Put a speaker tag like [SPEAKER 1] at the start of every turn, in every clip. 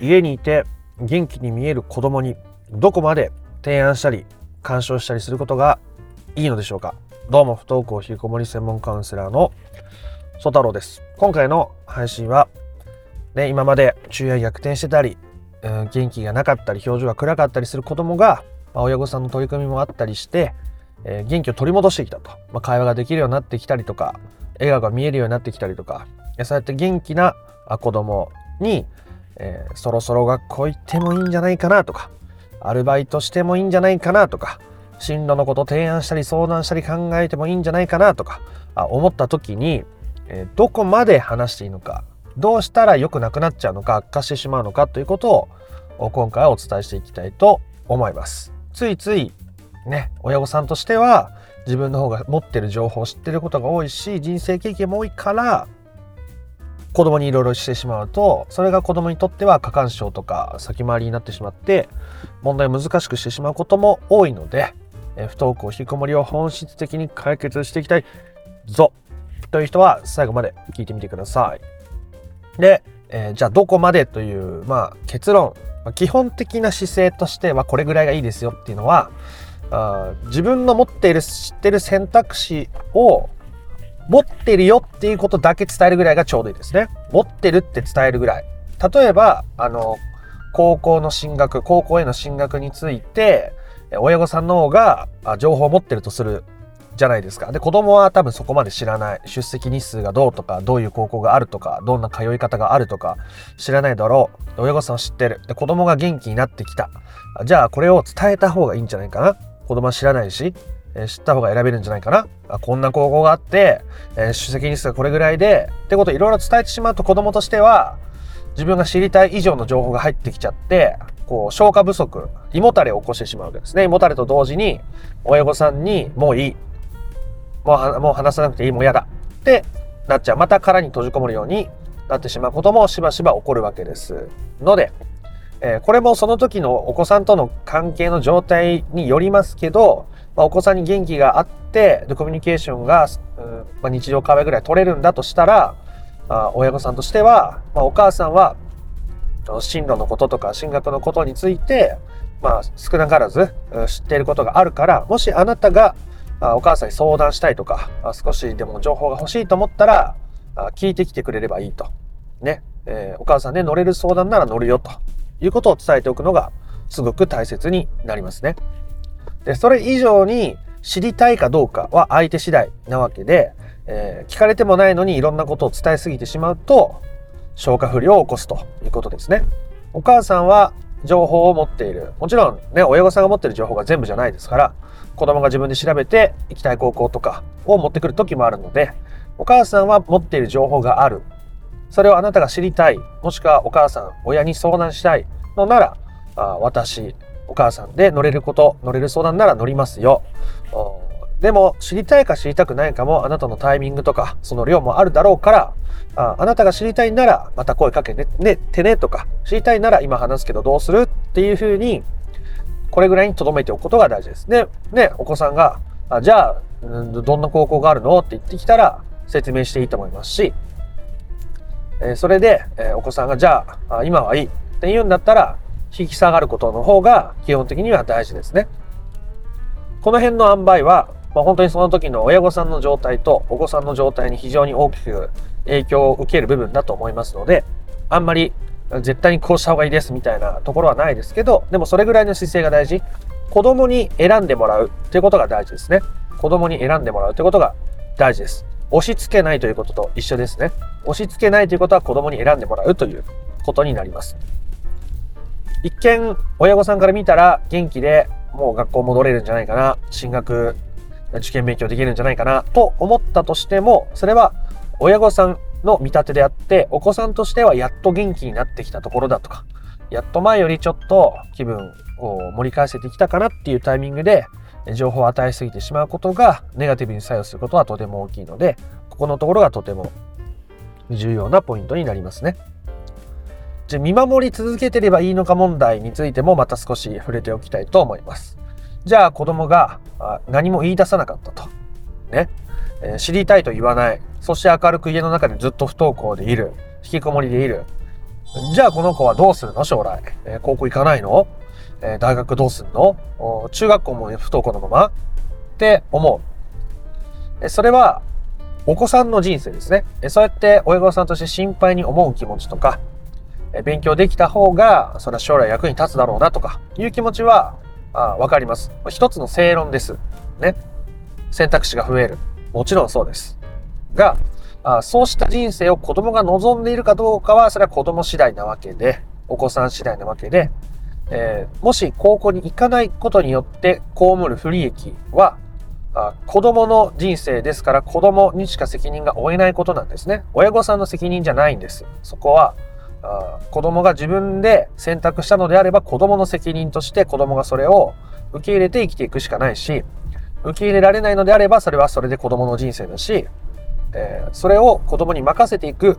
[SPEAKER 1] 家にいて元気に見える子供にどこまで提案したり干渉したりすることがいいのでしょうか。どうも不登校引きこもり専門カウンセラーの曽太郎です。今回の配信は、ね、今まで昼夜逆転してたり、うん、元気がなかったり表情が暗かったりする子供が、まあ、親御さんの取り組みもあったりして、えー、元気を取り戻してきたと、まあ、会話ができるようになってきたりとか笑顔が見えるようになってきたりとかそうやって元気な子供に、えー、そろそろ学校行ってもいいんじゃないかなとかアルバイトしてもいいんじゃないかなとか進路のこと提案したり相談したり考えてもいいんじゃないかなとかあ思った時に、えー、どこまで話していいのかどうしたら良くなくなっちゃうのか悪化してしまうのかということを今回はお伝えしていきたいと思います。ついついね親御さんとしては自分の方が持ってる情報を知ってることが多いし人生経験も多いから子供にいろいろしてしまうとそれが子供にとっては過干渉とか先回りになってしまって問題を難しくしてしまうことも多いので、不登校引きこもりを本質的に解決していきたいぞという人は最後まで聞いてみてください。で、えー、じゃあどこまでという、まあ、結論、基本的な姿勢としてはこれぐらいがいいですよっていうのはあ自分の持っている知ってる選択肢を持ってるよっていうことだけ伝えるぐらいがちょうどいいですね。持ってるって伝えるぐらい。例えば、あの、高校の進学、高校への進学について、親御さんの方が情報を持ってるとするじゃないですか。で、子供は多分そこまで知らない。出席日数がどうとか、どういう高校があるとか、どんな通い方があるとか、知らないだろう。親御さんは知ってる。で、子供が元気になってきた。じゃあ、これを伝えた方がいいんじゃないかな。子供は知らないし、え知った方が選べるんじゃないかな。あこんな高校があって、えー、出席日数がこれぐらいでってことをいろいろ伝えてしまうと子供としては自分が知りたい以上の情報が入ってきちゃってこう消化不足胃もたれを起こしてしまうわけですね。胃もたれと同時に親御さんにもういい。もうもう話さなくていい。もう嫌だ。ってなっちゃう。また殻に閉じこもるようになってしまうこともしばしば起こるわけです。のでえー、これもその時のお子さんとの関係の状態によりますけど、まあ、お子さんに元気があってでコミュニケーションが、うんまあ、日常会話ぐらい取れるんだとしたらあ親御さんとしては、まあ、お母さんは進路のこととか進学のことについて、まあ、少なからず知っていることがあるからもしあなたがお母さんに相談したいとか少しでも情報が欲しいと思ったら聞いてきてくれればいいと。ね。えー、お母さんね乗れる相談なら乗るよということを伝えておくのがすごく大切になりますね。で、それ以上に知りたいかどうかは相手次第なわけで、えー、聞かれてもないのにいろんなことを伝えすぎてしまうと消化不良を起こすということですね。お母さんは情報を持っている。もちろんね、親御さんが持っている情報が全部じゃないですから、子供が自分で調べて行きたい高校とかを持ってくる時もあるので、お母さんは持っている情報がある。それをあなたが知りたい。もしくはお母さん、親に相談したいのなら、あ私、お母さんで乗れること、乗れる相談なら乗りますよ。でも知りたいか知りたくないかもあなたのタイミングとかその量もあるだろうからああなたが知りたいならまた声かけねねてねとか知りたいなら今話すけどどうするっていうふうにこれぐらいに留めておくことが大事です。で、ね、お子さんがあじゃあどんな高校があるのって言ってきたら説明していいと思いますし、えー、それで、えー、お子さんがじゃあ今はいいって言うんだったら引き下がることの方が基本的には大事ですね。この辺の塩梅は、まあ、本当にその時の親御さんの状態とお子さんの状態に非常に大きく影響を受ける部分だと思いますので、あんまり絶対にこうした方がいいですみたいなところはないですけど、でもそれぐらいの姿勢が大事。子供に選んでもらうということが大事ですね。子供に選んでもらうということが大事です。押し付けないということと一緒ですね。押し付けないということは子供に選んでもらうということになります。一見親御さんから見たら元気でもう学校戻れるんじゃないかな進学受験勉強できるんじゃないかなと思ったとしてもそれは親御さんの見立てであってお子さんとしてはやっと元気になってきたところだとかやっと前よりちょっと気分を盛り返せてきたかなっていうタイミングで情報を与えすぎてしまうことがネガティブに作用することはとても大きいのでここのところがとても重要なポイントになりますね。じゃ見守り続けてればいいのか問題についてもまた少し触れておきたいと思います。じゃあ子供が何も言い出さなかったと。ね。えー、知りたいと言わない。そして明るく家の中でずっと不登校でいる。引きこもりでいる。じゃあこの子はどうするの将来？えー、高校行かないの？えー、大学どうすんの？中学校も不登校のまま？って思う。えそれは、お子さんの人生ですね。えそうやって親御さんとして心配に思う気持ちとか、勉強できた方が、それは将来役に立つだろうなとかいう気持ちは、あわかります。一つの正論です。ね。選択肢が増える。もちろんそうです。が、あそうした人生を子供が望んでいるかどうかは、それは子供次第なわけで、お子さん次第なわけで、えー、もし高校に行かないことによって被る不利益は、あ子供の人生ですから子供にしか責任が負えないことなんですね。親御さんの責任じゃないんです。そこは、子供が自分で選択したのであれば子供の責任として子供がそれを受け入れて生きていくしかないし、受け入れられないのであればそれはそれで子供の人生だし、えー、それを子供に任せていく、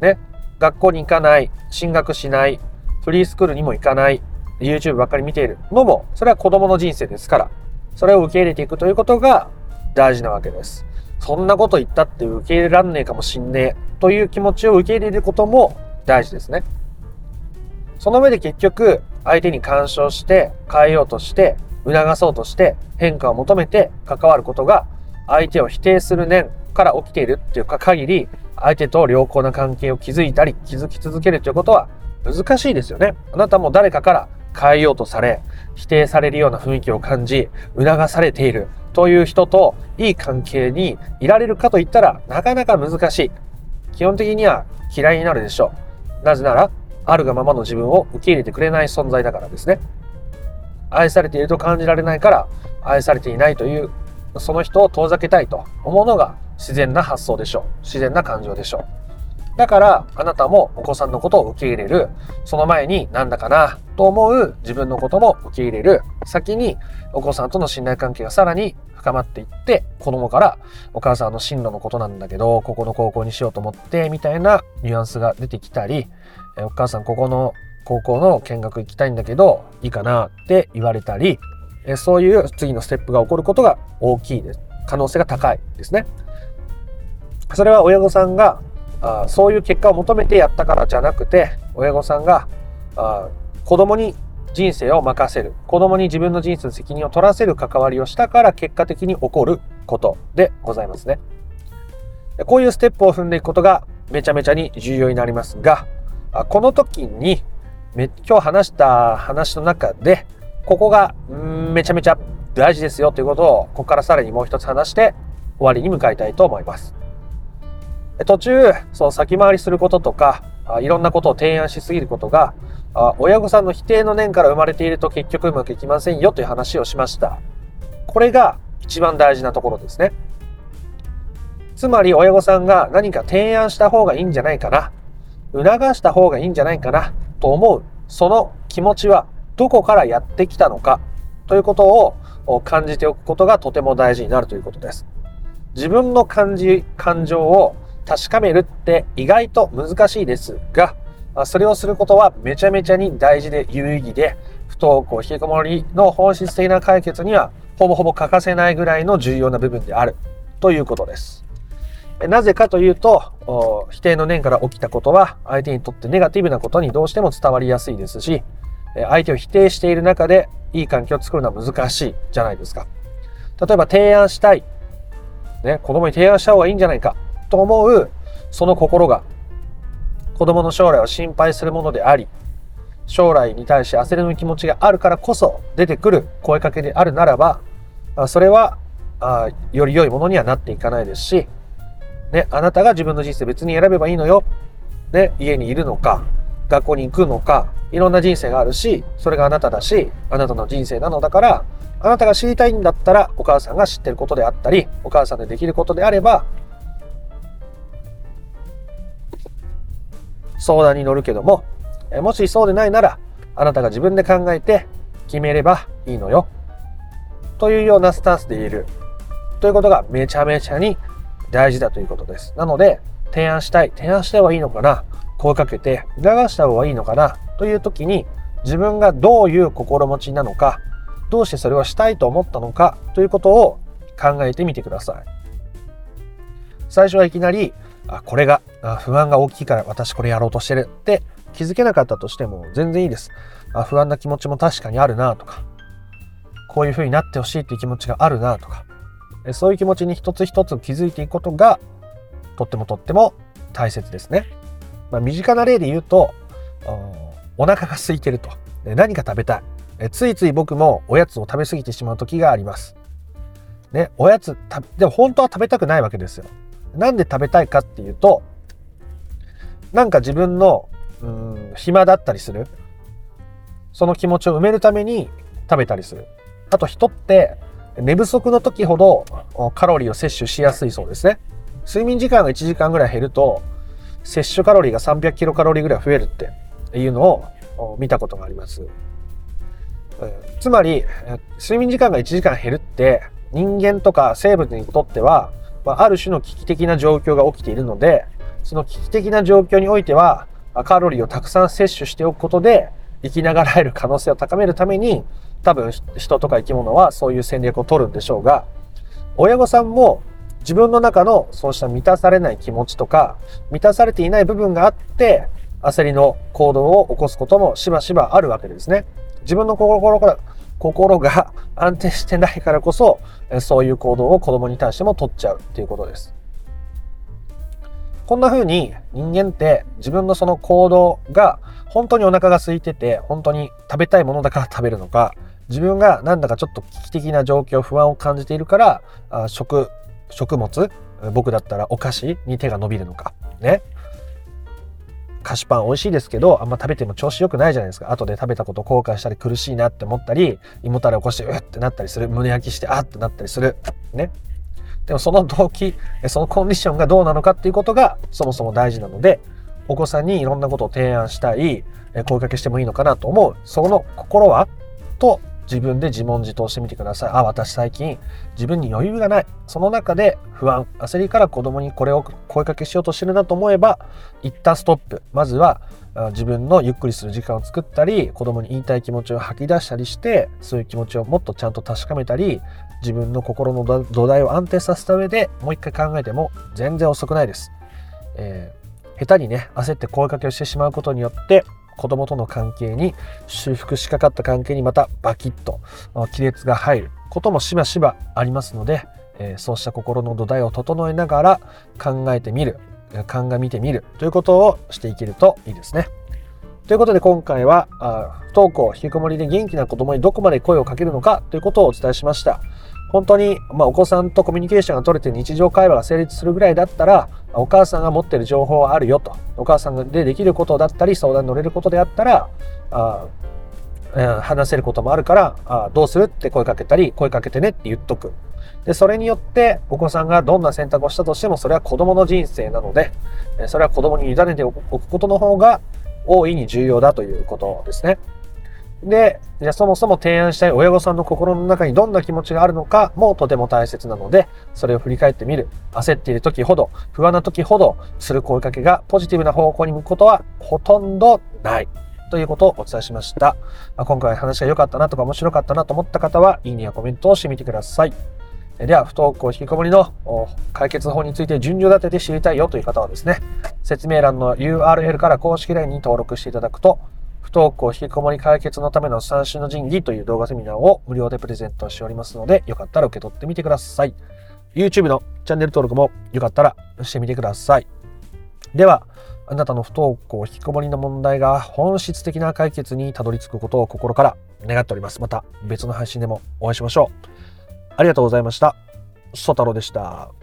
[SPEAKER 1] ね、学校に行かない、進学しない、フリースクールにも行かない、YouTube ばっかり見ている。のも、それは子供の人生ですから、それを受け入れていくということが大事なわけです。そんなこと言ったって受け入れらんねえかもしんねえ。という気持ちを受け入れることも大事ですね。その上で結局、相手に干渉して変えようとして促そうとして変化を求めて関わることが相手を否定する念から起きているっていうか限り相手と良好な関係を築いたり築き続けるということは難しいですよね。あなたも誰かから変えようとされ否定されるような雰囲気を感じ促されているという人といい関係にいられるかといったらなかなか難しい。基本的には嫌いになるでしょう。なぜならあるがままの自分を受け入れてくれない存在だからですね。愛されていると感じられないから愛されていないというその人を遠ざけたいと思うのが自然な発想でしょう。自然な感情でしょう。だからあなたもお子さんのことを受け入れる。その前になんだかなと思う自分のことも受け入れる。先にお子さんとの信頼関係がさらに深まっていって子供からお母さんの進路のことなんだけどここの高校にしようと思ってみたいなニュアンスが出てきたりお母さんここの高校の見学行きたいんだけどいいかなって言われたりそういう次のステップが起こることが大きいです可能性が高いですねそれは親御さんがあそういう結果を求めてやったからじゃなくて親御さんがあ子供に人生を任せる子供に自分の人生の責任を取らせる関わりをしたから結果的に起こることでございますねこういうステップを踏んでいくことがめちゃめちゃに重要になりますがこの時に今日話した話の中でここがめちゃめちゃ大事ですよということをここからさらにもう一つ話して終わりに向かいたいと思います。途中その先回りすることとかいろんなことを提案しすぎることが親御さんの否定の念から生まれていると結局うまくいきませんよという話をしました。これが一番大事なところですね。つまり親御さんが何か提案した方がいいんじゃないかな促した方がいいんじゃないかなと思うその気持ちはどこからやってきたのかということを感じておくことがとても大事になるということです。自分の感じ、感情を確かめるって意外と難しいですが、それをすることはめちゃめちゃに大事で有意義で、不登校、引きこもりの本質的な解決にはほぼほぼ欠かせないぐらいの重要な部分であるということです。なぜかというと、否定の念から起きたことは相手にとってネガティブなことにどうしても伝わりやすいですし、相手を否定している中でいい環境を作るのは難しいじゃないですか。例えば提案したい。ね、子供に提案した方がいいんじゃないかと思うその心が子供の将来を心配するものであり、将来に対して焦りの気持ちがあるからこそ出てくる声かけであるならば、それはより良いものにはなっていかないですし、ね、あなたが自分の人生別に選べばいいのよ。ね、家にいるのか、学校に行くのか、いろんな人生があるし、それがあなただし、あなたの人生なのだから、あなたが知りたいんだったら、お母さんが知ってることであったり、お母さんでできることであれば、相談に乗るけども、もしそうでないなら、あなたが自分で考えて決めればいいのよ。というようなスタンスで言える。ということがめちゃめちゃに大事だということです。なので、提案したい、提案した方がいいのかな、声かけて促した方がいいのかな、という時に、自分がどういう心持ちなのか、どうしてそれをしたいと思ったのか、ということを考えてみてください。最初はいきなり、あこれがあ不安が大きいから私これやろうとしてるって気づけなかったとしても全然いいですあ不安な気持ちも確かにあるなとかこういう風になってほしいっていう気持ちがあるなとかそういう気持ちに一つ一つ気づいていくことがとってもとっても大切ですね。まあ、身近な例で言うとお腹が空いてると何か食べたいついつい僕もおやつを食べ過ぎてしまう時があります。ね、おやつでも本当は食べたくないわけですよ。なんで食べたいかっていうとなんか自分のうん暇だったりするその気持ちを埋めるために食べたりする。あと人って寝不足の時ほどカロリーを摂取しやすいそうですね。睡眠時間が1時間ぐらい減ると摂取カロリーが300キロカロリーぐらい増えるっていうのを見たことがあります。つまり睡眠時間が1時間減るって人間とか生物にとってはまある種の危機的な状況が起きているのでその危機的な状況においてはカロリーをたくさん摂取しておくことで生きながらえる可能性を高めるために多分人とか生き物はそういう戦略を取るんでしょうが親御さんも自分の中のそうした満たされない気持ちとか満たされていない部分があって焦りの行動を起こすこともしばしばあるわけですね。自分の心から心が 安定してないからこそそういう行動を子供に対しても取っちゃうっていうことです。こんな風に人間って自分のその行動が本当にお腹が空いてて本当に食べたいものだから食べるのか自分がなんだかちょっと危機的な状況不安を感じているから食食物僕だったらお菓子に手が伸びるのかね菓子パン美味しいですけどあんま食べても調子良くないじゃないですか。後で食べたこと後悔したり苦しいなって思ったり胃もたれ起こしてうってなったりする。胸焼きしてあってなったりする。ね。でもその動機そのコンディションがどうなのかっていうことがそもそも大事なのでお子さんにいろんなことを提案したい声かけしてもいいのかなと思う。その心は？と自分で自問自答してみてください。あ、私最近自分に余裕がない。その中で不安、焦りから子供にこれを声かけしようとしてるなと思えば、一旦ストップ。まずは自分のゆっくりする時間を作ったり、子供に言いたい気持ちを吐き出したりして、そういう気持ちをもっとちゃんと確かめたり、自分の心の土台を安定させた上でもう一回考えても全然遅くないです。えー、下手にね、焦って声かけをしてしまうことによって、子供との関係に修復しかかった関係にまたバキッと亀裂が入ることもしばしばありますので、え、そうした心の土台を整えながら考えてみる鑑みてみるということをしていけるといいですね。ということで今回は不登校引きこもりで元気な子供にどこまで声をかけるのかということをお伝えしました。本当に、まあ、お子さんとコミュニケーションが取れて日常会話が成立するぐらいだったらお母さんが持ってる情報はあるよとお母さんでできることだったり相談に乗れることであったらあ話せることもあるからあどうするって声かけたり声かけてねって言っとくでそれによってお子さんがどんな選択をしたとしてもそれは子供の人生なのでそれは子供に委ねておくことの方が大いに重要だということですね。で、じゃそもそも提案したい親御さんの心の中にどんな気持ちがあるのかもとても大切なので、それを振り返ってみる。焦っている時ほど、不安な時ほど、する声かけがポジティブな方向に向くことはほとんどない。ということをお伝えしました。ま今回話が良かったなとか面白かったなと思った方は、いいねやコメントをしてみてください。では、不登校引きこもりの解決法について順序立てて知りたいよという方はですね、説明欄の URL から公式 LINE に登録していただくと、不登校引きこもり解決のための三種の神器という動画セミナーを無料でプレゼントしておりますので、よかったら受け取ってみてください。YouTube のチャンネル登録もよかったらしてみてください。では、あなたの不登校引きこもりの問題が本質的な解決にたどり着くことを心から願っております。また別の配信でもお会いしましょう。ありがとうございました。ソ太郎でした。